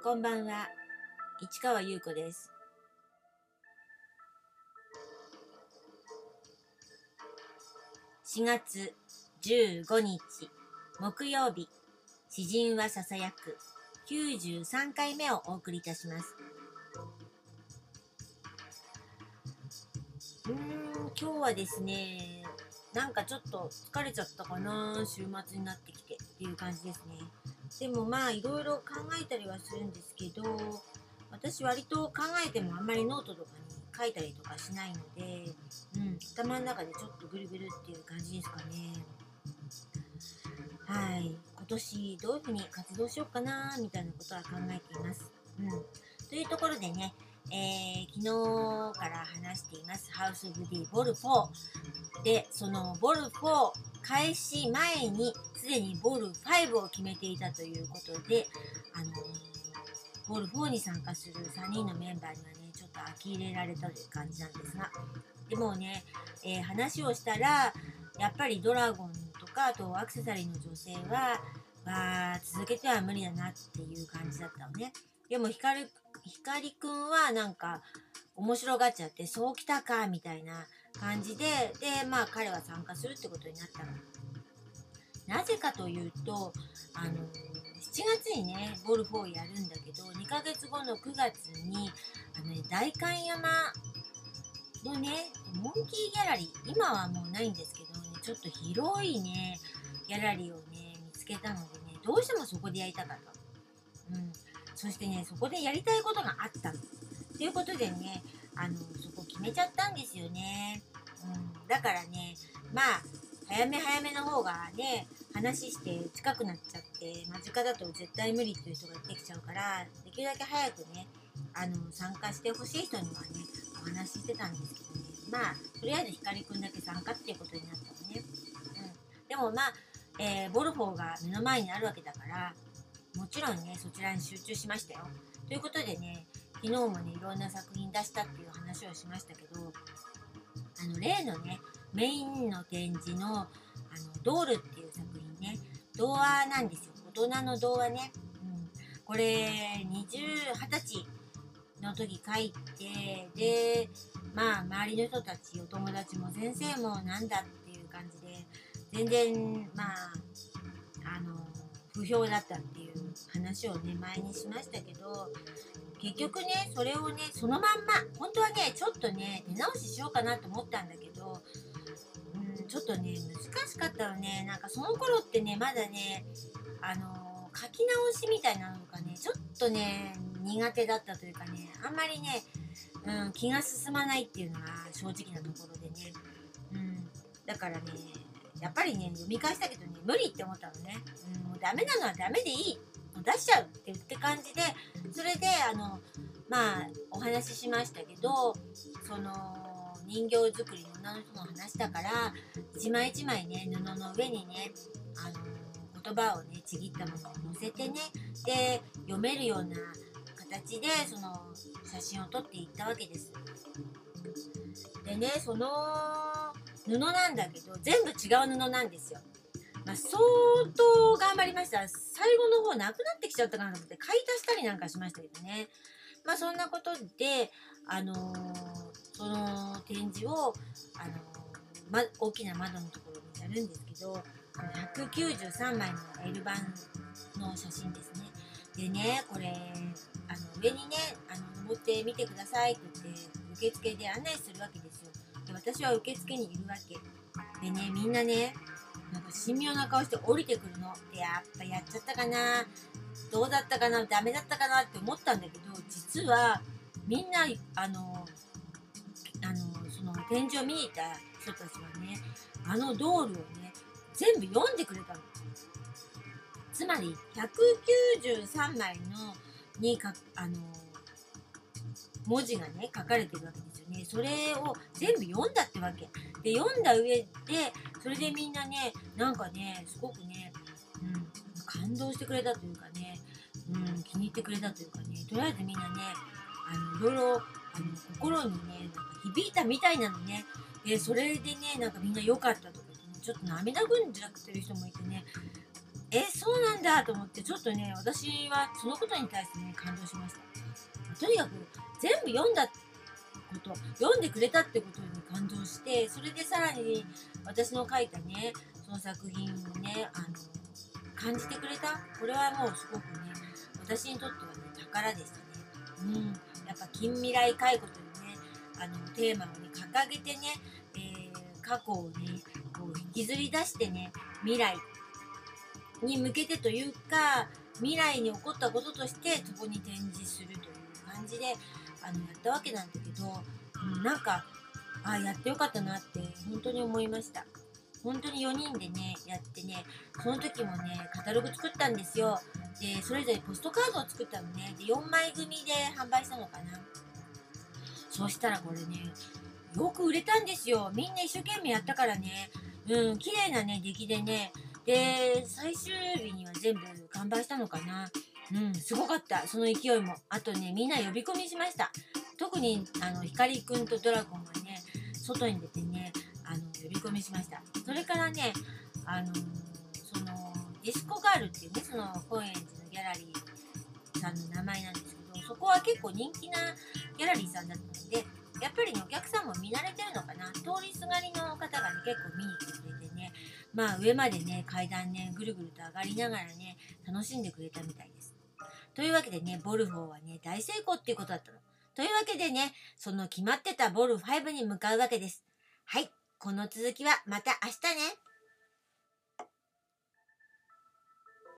こんばんは、市川優子です。4月15日木曜日、詩人はささやく93回目をお送りいたします。うーん、今日はですね、なんかちょっと疲れちゃったかな、週末になってきてっていう感じですね。でもまあいろいろ考えたりはするんですけど私割と考えてもあんまりノートとかに書いたりとかしないので、うん、頭の中でちょっとぐるぐるっていう感じですかね。はい。今年どういうふうに活動しようかなみたいなことは考えています、うん、というところでねえー昨日から話しています。ハウス・オブ・ディ・ vol.4でその vol.4開始前にすでにボール5を決めていたということで、あのーボル4に参加する3人のメンバーにはねちょっと呆れられたという感じなんですがでもね、えー話をしたらやっぱりドラゴンとかあとアクセサリーの女性はわー続けては無理だなっていう感じだったのねでもひかるひかりくんはなんか面白がっちゃってそうきたかみたいな感じででまあ彼は参加するってことになったの。なぜかというとあの7月にねボル4をやるんだけど2ヶ月後の9月にあの、ね、代官山のねモンキーギャラリー今はもうないんですけどねちょっと広いねギャラリーをね見つけたのでねどうしてもそこでやりたかった、うん、そしてねそこでやりたいことがあった。ということでねあのそこ決めちゃったんですよね、うん、だからねまあ早め早めの方がね話して近くなっちゃって間近だと絶対無理っていう人ができちゃうからできるだけ早くねあの参加してほしい人にはねお話ししてたんですけどね。まあとりあえずひかりくんだけ参加っていうことになったのね、うん、でもまあ、えーボルフォーが目の前にあるわけだからもちろんねそちらに集中しましたよ。ということでね昨日もねいろんな作品出したっていう話をしましたけどあの例のねメインの展示のあのドールっていう作品ね。童話なんですよ。大人の童話ね、うん、これ20 20歳の時書いてでまあ周りの人たちお友達も先生もなんだっていう感じで全然まああの不評だったっていう話をね前にしましたけど結局ねそれをねそのまんま本当はねちょっとね手直ししようかなと思ったんだけどうんちょっとね難しかったのねなんかその頃ってねまだねあの書き直しみたいなのがねちょっとね苦手だったというかねあんまりね、うん、気が進まないっていうのが正直なところでね、うん、だからねやっぱりね読み返したけどね無理って思ったのね、うん、もうダメなのはダメでいいもう出しちゃうってって感じでそれであのまあお話ししましたけどその人形作りの女の人の話だから一枚一枚ね布の上にねあの言葉をねちぎったものを載せてねで読めるような形でその写真を撮っていったわけです。でねその布なんだけど全部違う布なんですよ。まあ、相当頑張りました最後の方なくなってきちゃったかなと思って買い足したりなんかしましたけどねまあそんなことであのーその展示を、あのま、大きな窓のところにやるんですけど193枚の L 版の写真ですね。でねこれあの上にねあの登ってみてくださいって言って受付で案内するわけですよ。で私は受付にいるわけ。でねみんなねなんか神妙な顔して降りてくるの。でやっぱやっちゃったかな。どうだったかな。ダメだったかなって思ったんだけど実はみんなあののその展示を見に行った人たちはねあのドールをね全部読んでくれたの。つまり193枚のにかあの文字がね書かれてるわけですよね。それを全部読んだってわけ。で読んだ上でそれでみんなねなんかねすごくね、うん、感動してくれたというかね、うん、気に入ってくれたというかねとりあえずみんなねあのいろいろあの心にねなんか響いたみたいなのね。でそれでねなんかみんな良かったとかちょっと涙ぐんじゃくてる人もいてね。えそうなんだと思ってちょっとね私はそのことに対してね感動しました。とにかく全部読んだこと読んでくれたってことに感動してそれでさらに私の書いたねその作品をねあの感じてくれた？これはもうすごくね私にとってはね宝でしたね。うん。やっぱ近未来介護というねあのテーマをね掲げてね、えー、過去をねこう引きずり出してね未来に向けてというか未来に起こったこととしてそこに展示するという感じであのやったわけなんだけど、うん、なんかあやってよかったなって本当に思いました。本当に4人でねやってねその時もねカタログ作ったんですよ。でそれぞれポストカードを作ったのね。で4枚組で販売したのかな。そしたらこれねよく売れたんですよ。みんな一生懸命やったからね。うん綺麗なね出来でね。で最終日には全部完売したのかな。うんすごかった。その勢いも。あとねみんな呼び込みしました。特にあの光くんとドラゴンがね外に出てねあの呼び込みしました。それからねあのそのディスコガールっていうねその高円寺のギャラリーさんの名前なんですけどそこは結構人気なギャラリーさんだったのでやっぱりねお客さんも見慣れてるのかな。通りすがりの方がね結構見に来てくれてねまあ上までね階段ねぐるぐると上がりながらね楽しんでくれたみたいです。というわけでねボルフォーはね大成功っていうことだったの。というわけでねその決まってたボル5に向かうわけです。はい。この続きはまた明日ね。